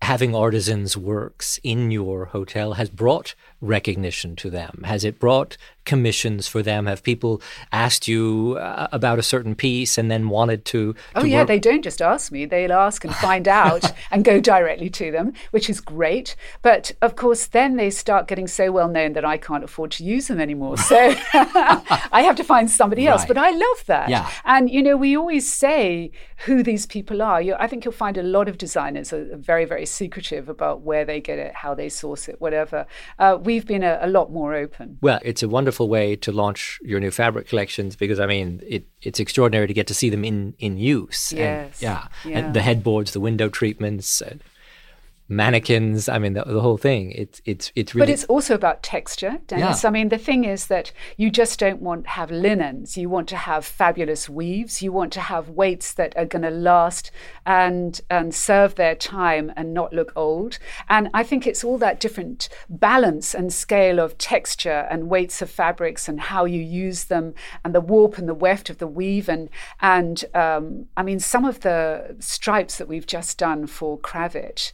having artisans' works in your hotel has brought recognition to them? Has it brought commissions for them? Have people asked you uh, about a certain piece and then wanted to? to oh, yeah, work? they don't just ask me, they'll ask and find out and go directly to them, which is great. But of course, then they start getting so well known that I can't afford to use them anymore. So I have to find somebody else. Right. But I love that. Yeah. And, you know, we always say who these people are. You, I think you'll find a lot of designers are very, very secretive about where they get it, how they source it, whatever. Uh, we've been a, a, lot more open. Well, it's a wonderful way to launch your new fabric collections because I mean, it, it's extraordinary to get to see them in in use. Yes. And, yeah. yeah. And the headboards, the window treatments. And, mannequins. I mean, the, the, whole thing. It's it's it's really. But it's also about texture, Dennis. Yeah. I mean, the thing is that you just don't want to have linens. You want to have fabulous weaves. You want to have weights that are going to last and and serve their time and not look old. And I think it's all that different balance and scale of texture and weights of fabrics and how you use them and the warp and the weft of the weave and and um, I mean, some of the stripes that we've just done for Kravet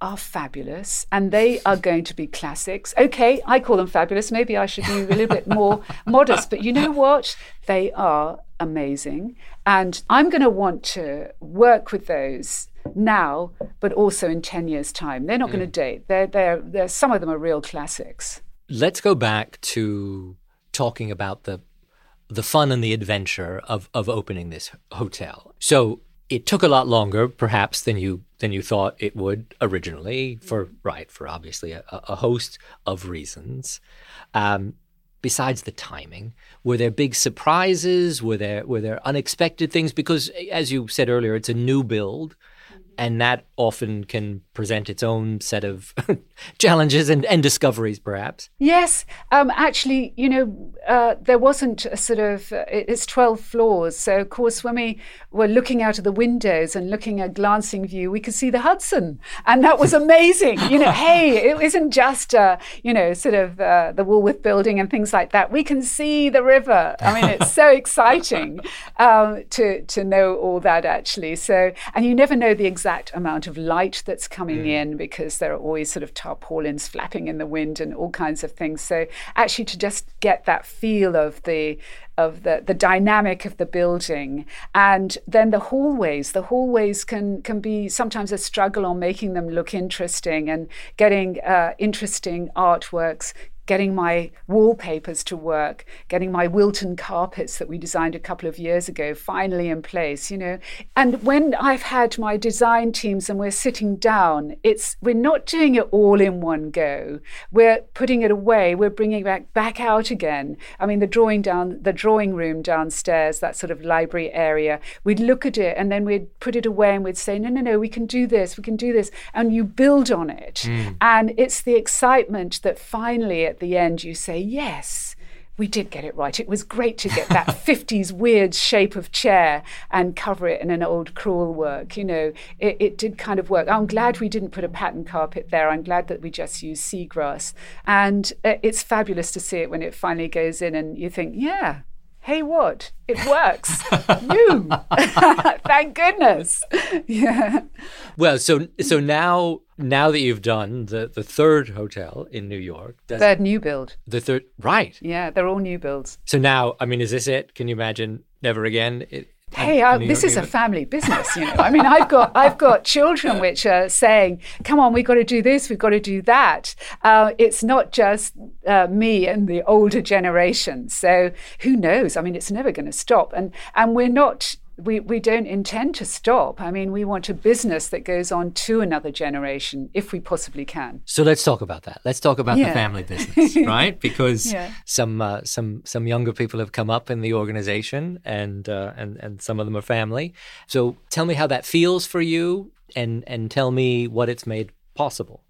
are fabulous and they are going to be classics. Okay, I call them fabulous. Maybe I should be a little bit more modest, but you know what? They are amazing. And I'm going to want to work with those now, but also in 10 years' time. They're not mm. going to date. They're, they're, they're, some of them are real classics. Let's go back to talking about the the fun and the adventure of, of opening this hotel. So it took a lot longer, perhaps, than you than you thought it would originally. For right, for obviously a, a host of reasons. Um, besides the timing, were there big surprises? Were there were there unexpected things? Because, as you said earlier, it's a new build and that often can present its own set of challenges and, and, discoveries, perhaps. Yes, um, actually, you know, uh, there wasn't a sort of uh, it's twelve floors, so of course when we were looking out of the windows and looking at glancing view, we could see the Hudson, and that was amazing. you know, hey, it isn't just uh, you know sort of uh, the Woolworth building and things like that. We can see the river. I mean, it's so exciting um, to to know all that actually. So, and you never know the exact exact amount of light that's coming mm. in because there are always sort of tarpaulins flapping in the wind and all kinds of things. So actually to just get that feel of the of the, the dynamic of the building and then the hallways the hallways can can be sometimes a struggle on making them look interesting and getting uh, interesting artworks getting my wallpapers to work, getting my Wilton carpets that we designed a couple of years ago finally in place, you know. And when I've had my design teams and we're sitting down, it's we're not doing it all in one go. We're putting it away, we're bringing it back back out again. I mean the drawing down the drawing room downstairs, that sort of library area, we'd look at it and then we'd put it away and we'd say, no, no, no, we can do this, we can do this. And you build on it. Mm. And it's the excitement that finally at the end you say, yes, we did get it right. It was great to get that 50s weird shape of chair and cover it in an old crewel work. You know, it, it, did kind of work. I'm glad we didn't put a pattern carpet there. I'm glad that we just used seagrass. And uh, it's fabulous to see it when it finally goes in and you think, yeah, hey, what? It works. you. Thank goodness. yeah. Well, so so now now that you've done the, the third hotel in New York, third new build. The third, right? Yeah, they're all new builds. So now, I mean, is this it? Can you imagine never again? It, hey, uh, this is a family business, you know. I mean, I've got I've got children which are saying, "Come on, we've got to do this, we've got to do that." Uh, it's not just uh, me and the older generation. So who knows? I mean, it's never going to stop, and and we're not we, we don't intend to stop. I mean, we want a business that goes on to another generation if we possibly can. So let's talk about that. Let's talk about Yeah. the family business, right? Because Yeah. some uh, some some younger people have come up in the organization, and uh, and and some of them are family. So tell me how that feels for you, and and tell me what it's made possible.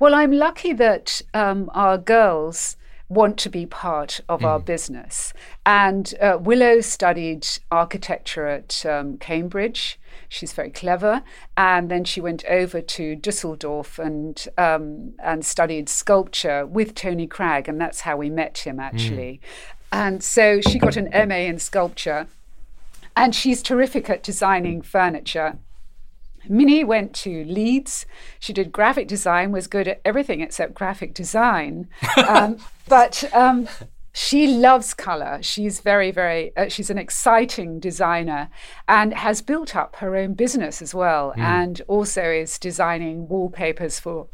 Well, I'm lucky that um, our girls want to be part of our business. And uh, Willow studied architecture at um, Cambridge. She's very clever. And then she went over to Dusseldorf and, um, and studied sculpture with Tony Cragg. And that's how we met him, actually. And so she got an MA in sculpture. And she's terrific at designing furniture. Minnie went to Leeds. She did graphic design, was good at everything except graphic design. Um, but um, she loves color. She's very, very, uh, she's an exciting designer and has built up her own business as well, and also is designing wallpapers for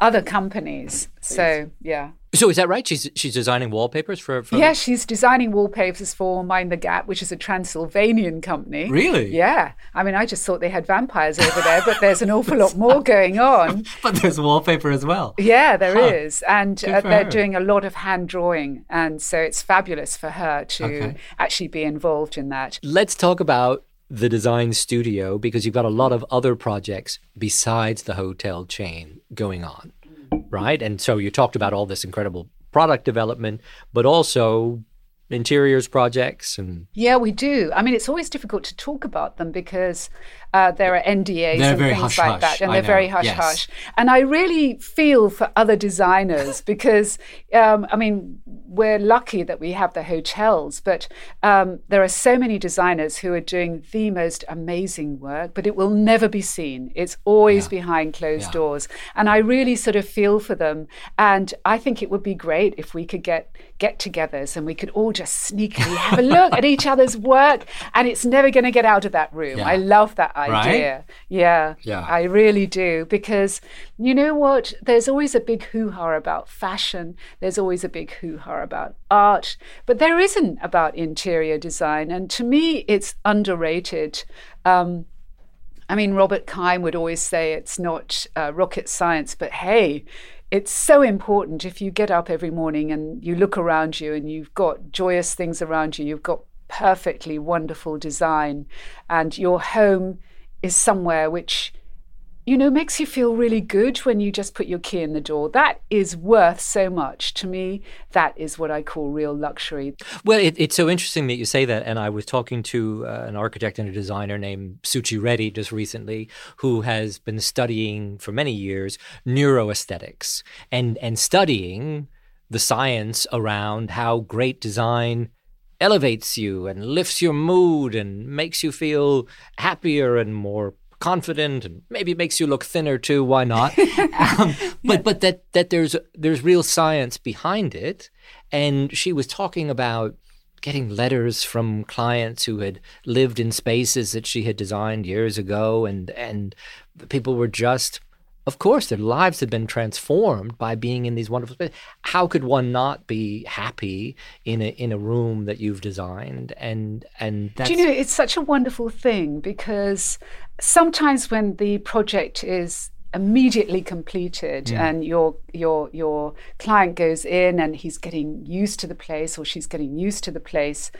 other companies. So, yeah. So is that right? She's she's designing wallpapers for. for Yeah, she's designing wallpapers for Mind the Gap, which is a Transylvanian company. Really? Yeah. I mean, I just thought they had vampires over there, but there's an awful lot more going on. But there's wallpaper as well. Yeah, there is, And uh, they're her. doing a lot of hand drawing. And so it's fabulous for her to Okay. actually be involved in that. Let's talk about the design studio because you've got a lot of other projects besides the hotel chain going on, right? And so you talked about all this incredible product development, but also interiors projects and Yeah, we do. I mean, it's always difficult to talk about them because uh, there are NDAs They're and very things hush like hush, that, and I they're very know, hush yes. hush. And I really feel for other designers because, um, I mean, we're lucky that we have the hotels, but um, there are so many designers who are doing the most amazing work, but it will never be seen. It's always behind closed doors, and I really sort of feel for them. And I think it would be great if we could get get-togethers and we could all just sneakily have a look at each other's work, and it's never going to get out of that room. Yeah. I love that idea. Right? Yeah, Yeah. I really do because you know what? There's always a big hoo-ha about fashion. There's always a big hoo-ha about art, but there isn't about interior design. And to me, it's underrated. Um, I mean, Robert Kime would always say it's not uh, rocket science, but hey, it's so important if you get up every morning and you look around you and you've got joyous things around you, you've got perfectly wonderful design, and your home is somewhere which you know makes you feel really good when you just put your key in the door that is worth so much to me that is what i call real luxury Well, it, it's so interesting that you say that. And I was talking to uh, an architect and a designer named Suchi Reddy just recently, who has been studying for many years neuroaesthetics and, and studying the science around how great design elevates you and lifts your mood and makes you feel happier and more confident and maybe makes you look thinner too why not? Um, but but that that there's there's real science behind it. And she was talking about getting letters from clients who had lived in spaces that she had designed years ago and and the people were just of course their lives had been transformed by being in these wonderful spaces how could one not be happy in a in a room that you've designed? And and that's Do you know, it's such a wonderful thing because sometimes when the project is immediately completed mm. and your your your client goes in and he's getting used to the place or she's getting used to the place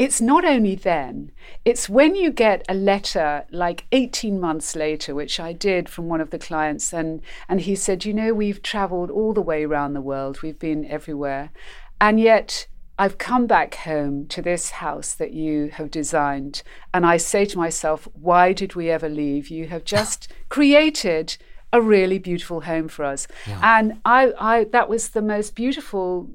it's not only then it's when you get a letter like 18 months later which i did from one of the clients and and he said you know we've traveled all the way around the world we've been everywhere and yet I've come back home to this house that you have designed, and I say to myself, why did we ever leave? You have just created a really beautiful home for us. And I, I, that was the most beautiful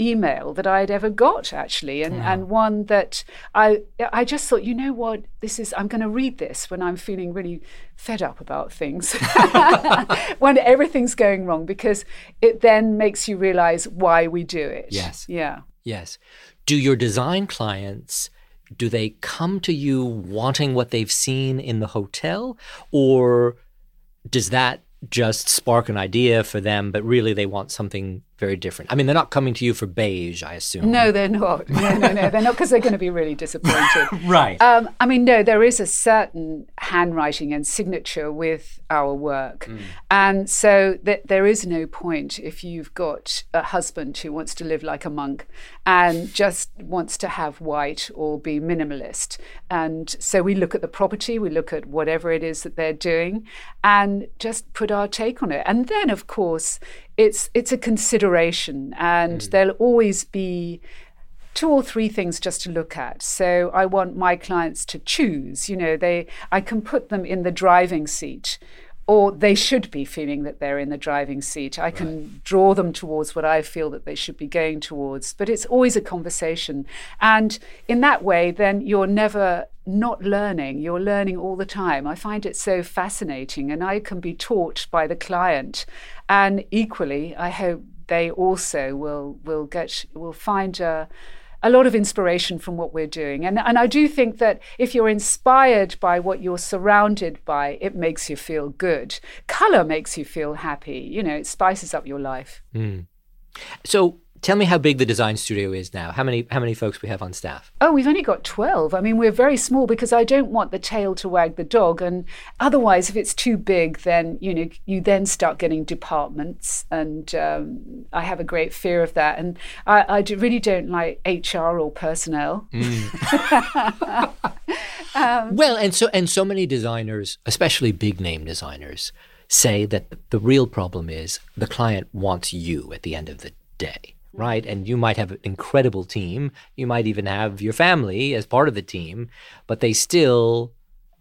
email that I had ever got actually and, and one that I I just thought you know what? This is I'm going to read this when I'm feeling really fed up about things. When everything's going wrong because it then makes you realize why we do it. Yes. yeah. Yes. Do your design clients do they come to you wanting what they've seen in the hotel or does that just spark an idea for them but really they want something very different. I mean, they're not coming to you for beige, I assume. No, they're not. No, no, no, they're not because they're going to be really disappointed. right. Um, I mean, no, there is a certain handwriting and signature with our work, Mm. and so th- there is no point if you've got a husband who wants to live like a monk and just wants to have white or be minimalist. And so we look at the property, we look at whatever it is that they're doing, and just put our take on it. And then, of course, it's it's a consideration, and mm. there'll always be two or three things just to look at. So I want my clients to choose. You know, they I can put them in the driving seat. Or they should be feeling that they're in the driving seat. I can draw them towards what I feel that they should be going towards. But it's always a conversation. And in that way, then you're never not learning. You're learning all the time. I find it so fascinating. And I can be taught by the client. And equally, I hope they also will will get will find a a lot of inspiration from what we're doing. And, and I do think that if you're inspired by what you're surrounded by, it makes you feel good. Color makes you feel happy. You know, it spices up your life. Mm. So tell me how big the design studio is now. How many how many folks we have on staff? Oh, we've only got 12. I mean, we're very small because I don't want the tail to wag the dog. And otherwise, if it's too big, then, you know, you then start getting departments. And um, I have a great fear of that. And I, I do, really don't like HR or personnel. um, well, and so and so many designers, especially big name designers, say that the real problem is the client wants you at the end of the day right? And you might have an incredible team. You might even have your family as part of the team, but they still,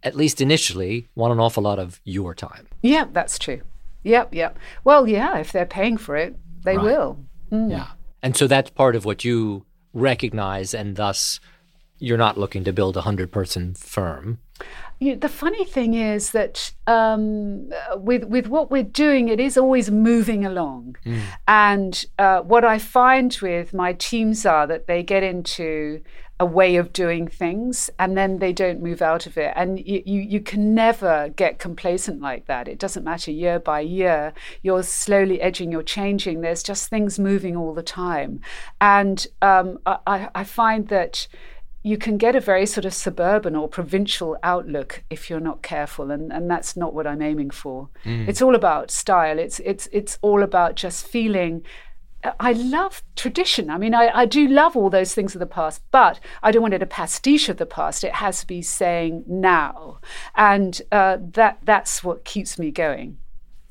at least initially, want an awful lot of your time. Yeah, that's true. Yep, yep. Well, yeah, if they're paying for it, they Right. will. Mm. Yeah. And so that's part of what you recognize, and thus you're not looking to build a hundred person firm. You, the funny thing is that um, with with what we're doing, it is always moving along. And uh, what I find with my teams are that they get into a way of doing things and then they don't move out of it. And you, you, you can never get complacent like that. It doesn't matter year by year. You're slowly edging, you're changing. There's just things moving all the time. And um, I- I find that you can get a very sort of suburban or provincial outlook if you're not careful and, and that's not what i'm aiming for Mm. it's all about style it's it's it's all about just feeling I love tradition. I mean, I, I do love all those things of the past, but I don't want it a pastiche of the past. It has to be saying now, and uh, that that's what keeps me going.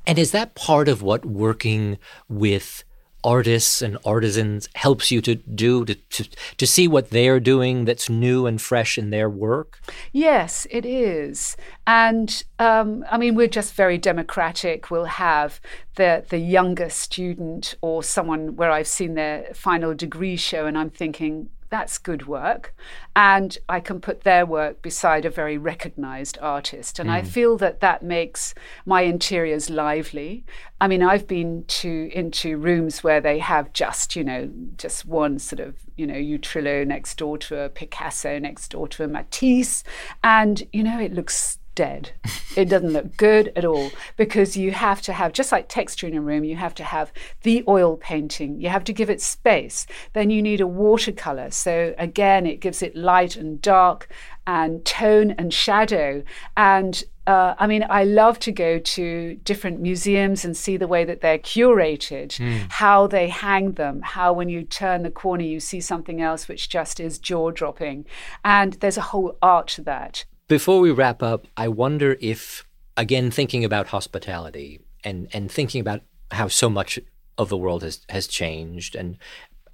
And is that part of what working with artists and artisans helps you to do to, to to see what they're doing that's new and fresh in their work? Yes, it is. And um, I mean, we're just very democratic. We'll have the, the younger student or someone where I've seen their final degree show, and I'm thinking, that's good work. And I can put their work beside a very recognized artist. And I Mm. feel that that makes my interiors lively. I mean, I've been to into rooms where they have just, you know, just one sort of, you know, Utrillo next door to a Picasso, next door to a Matisse. And, you know, it looks dead. It doesn't look good at all because you have to have, just like texture in a room, you have to have the oil painting, you have to give it space. Then you need a watercolor. So again, it gives it light and dark and tone and shadow. And uh, I mean, I love to go to different museums and see the way that they're curated, Mm. how they hang them, how when you turn the corner, you see something else which just is jaw dropping. And there's a whole art to that. Before we wrap up, I wonder if, again, thinking about hospitality and, and thinking about how so much of the world has, has changed, and,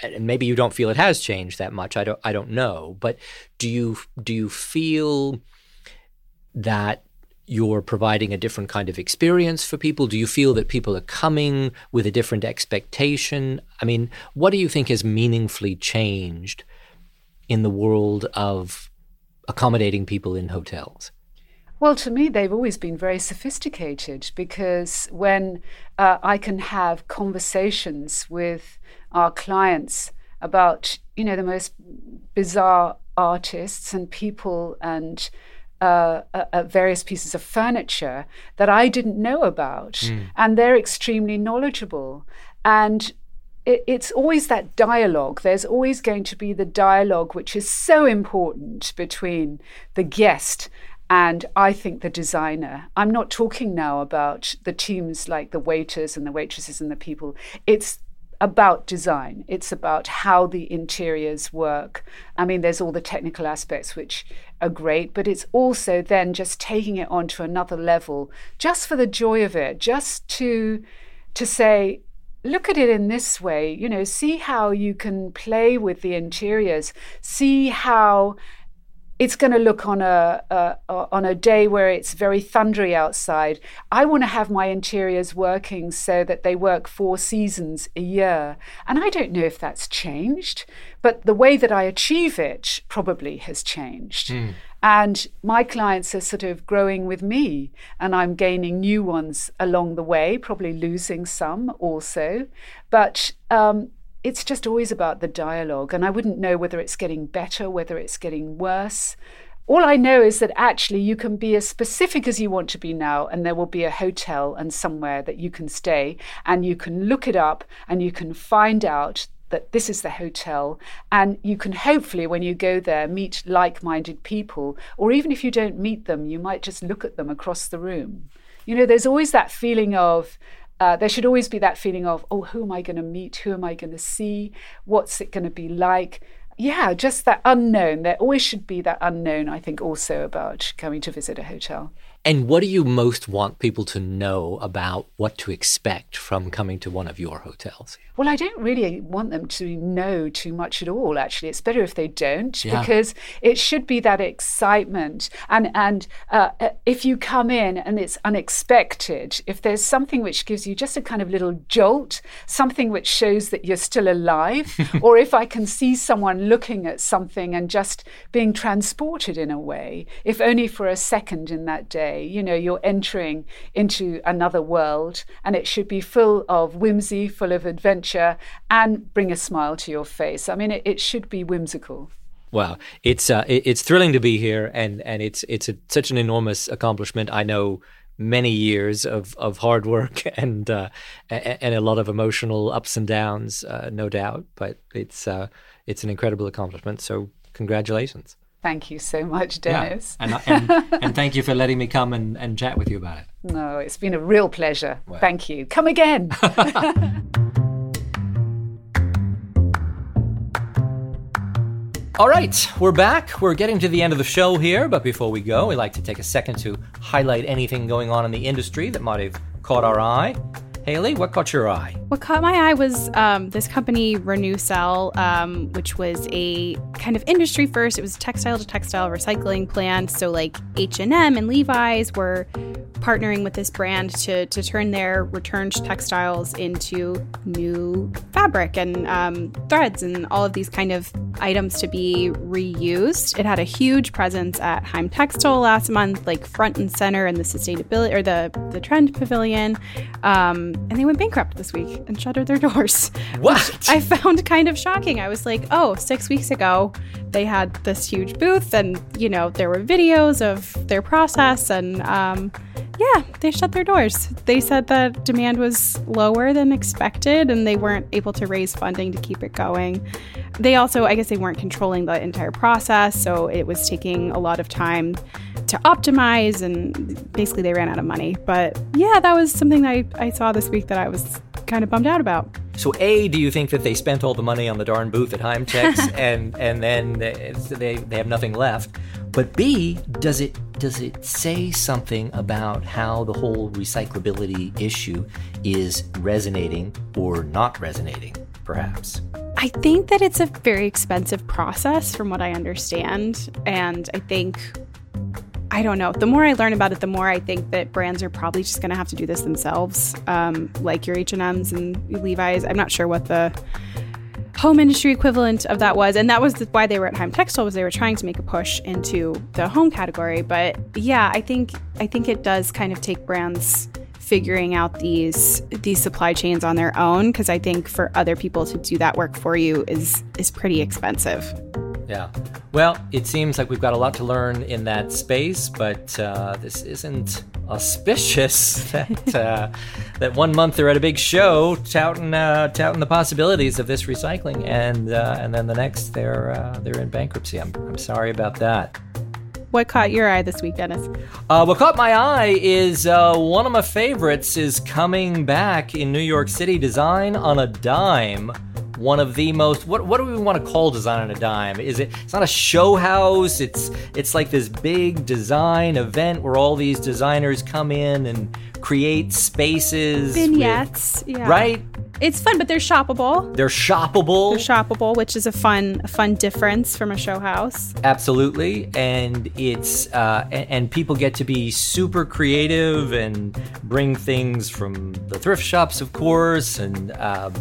and maybe you don't feel it has changed that much. I don't, I don't know. But do you, do you feel that you're providing a different kind of experience for people? Do you feel that people are coming with a different expectation? I mean, what do you think has meaningfully changed in the world of accommodating people in hotels? Well, to me, they've always been very sophisticated because when uh, I can have conversations with our clients about, you know, the most bizarre artists and people and uh, uh, uh, various pieces of furniture that I didn't know about, Mm. and they're extremely knowledgeable. And it, it's always that dialogue. There's always going to be the dialogue, which is so important between the guest and I think the designer. I'm not talking now about the teams like the waiters and the waitresses and the people. It's about design. It's about how the interiors work. I mean, there's all the technical aspects which are great, but it's also then just taking it on to another level, just for the joy of it, just to to say, look at it in this way, you know, see how you can play with the interiors, see how it's going to look on a, a, on a day where it's very thundery outside. I want to have my interiors working so that they work four seasons a year, and I don't know if that's changed, but the way that I achieve it probably has changed. Mm. And my clients are sort of growing with me, and I'm gaining new ones along the way, probably losing some also. But um, it's just always about the dialogue. And I wouldn't know whether it's getting better, whether it's getting worse. All I know is that actually you can be as specific as you want to be now, and there will be a hotel and somewhere that you can stay, and you can look it up and you can find out that this is the hotel. And you can hopefully, when you go there, meet like minded people. Or even if you don't meet them, you might just look at them across the room. You know, there's always that feeling of uh, there should always be that feeling of, oh, who am I going to meet? Who am I going to see? What's it going to be like? Yeah, just that unknown. There always should be that unknown, I think, also about coming to visit a hotel. And what do you most want people to know about what to expect from coming to one of your hotels? Well, I don't really want them to know too much at all, actually. It's better if they don't, yeah. because it should be that excitement. And, and uh, uh, if you come in and it's unexpected, if there's something which gives you just a kind of little jolt, something which shows that you're still alive, or if I can see someone looking at something and just being transported in a way, if only for a second in that day You know, you're entering into another world, and it should be full of whimsy, full of adventure, and bring a smile to your face. I mean, it, it should be whimsical. Wow, it's uh, it's thrilling to be here, and and it's it's a, such an enormous accomplishment. I know many years of, of hard work and uh, and a lot of emotional ups and downs, uh, no doubt. But it's uh, it's an incredible accomplishment. So congratulations. Thank you so much, Dennis. Yeah. And, and, and, thank you for letting me come and, and chat with you about it. No, it's been a real pleasure. Well. Thank you. Come again. All right, we're back. We're getting to the end of the show here, but before we go, we'd like to take a second to highlight anything going on in the industry that might have caught our eye. Haley, what caught your eye? What caught my eye was um, this company, Renewcell, um, which was a kind of industry first. It was textile to textile recycling plant. So like H and M and Levi's were partnering with this brand to to turn their returned textiles into new fabric and um, threads and all of these kind of items to be reused. It had a huge presence at Heimtextil last month, like front and center in the sustainability or the the trend pavilion. Um, and they went bankrupt this week and shuttered their doors. What? I found kind of shocking. I was like, oh, six weeks ago, they had this huge booth, and, you know, there were videos of their process, and um, yeah, they shut their doors. They said that demand was lower than expected, and they weren't able to raise funding to keep it going. They also, I guess, they weren't controlling the entire process, so it was taking a lot of time to optimize and basically they ran out of money. But yeah, that was something I, I saw this week that I was kind of bummed out about. So, A, do you think that they spent all the money on the darn booth at Heimtex and and then they, they have nothing left? But B, does it does it say something about how the whole recyclability issue is resonating or not resonating, perhaps? I think that it's a very expensive process from what I understand. And I think I don't know. The more I learn about it, the more I think that brands are probably just going to have to do this themselves, um, like your H and M's and Levi's. I'm not sure what the home industry equivalent of that was, and that was why they were at Heimtextil was they were trying to make a push into the home category. But yeah, I think I think it does kind of take brands figuring out these these supply chains on their own because I think for other people to do that work for you is is pretty expensive. Yeah. Well, it seems like we've got a lot to learn in that space, but uh, this isn't auspicious that uh, that one month they're at a big show touting uh, touting the possibilities of this recycling, and uh, and then the next they're uh, they're in bankruptcy. I'm I'm sorry about that. What caught your eye this week, Dennis? Uh, what caught my eye is uh, one of my favorites is coming back in New York City. Design on a dime. One of the most what what do we want to call design on a dime? Is it? It's not a show house. It's it's like this big design event where all these designers come in and create spaces. with- Vignettes. yeah. right? It's fun, but they're shoppable. They're shoppable. They're shoppable, which is a fun a fun difference from a show house. Absolutely, and it's uh, and, and people get to be super creative and bring things from the thrift shops, of course. And um,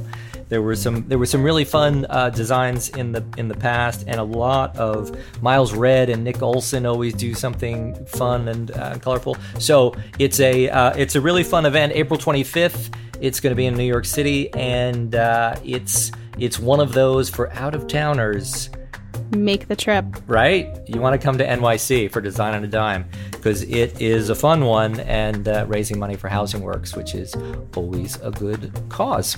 there were some there were some really fun uh, designs in the in the past, and a lot of Miles Redd and Nick Olsen always do something fun and uh, colorful. So it's a uh, it's a really fun event. April twenty fifth. It's going to be in New York City, and uh, it's it's one of those for out of towners Make the trip. right? You want to come to NYC for Design on a Dime because it is a fun one and uh, raising money for Housing Works, which is always a good cause.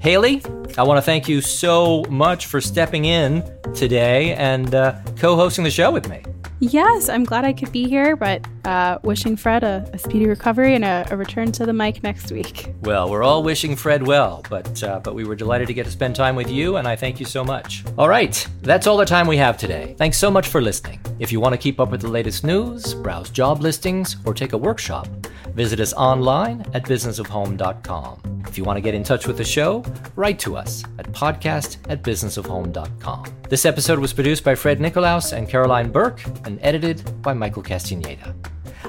Haley, I want to thank you so much for stepping in today and uh, co hosting the show with me. Yes, I'm glad I could be here, but uh, wishing Fred a, a speedy recovery and a, a return to the mic next week. Well, we're all wishing Fred well, but uh, but we were delighted to get to spend time with you, and I thank you so much. All right, that's all the time we have today. Thanks so much for listening. If you want to keep up with the latest news, browse job listings, or take a workshop, visit us online at businessofhome.com. If you want to get in touch with the show, write to us at podcast at businessofhome.com. This episode was produced by Fred Nicolaus and Caroline Burke and edited by Michael Castaneda.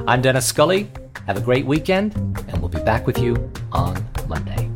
I'm Dennis Scully. Have a great weekend, and we'll be back with you on Monday.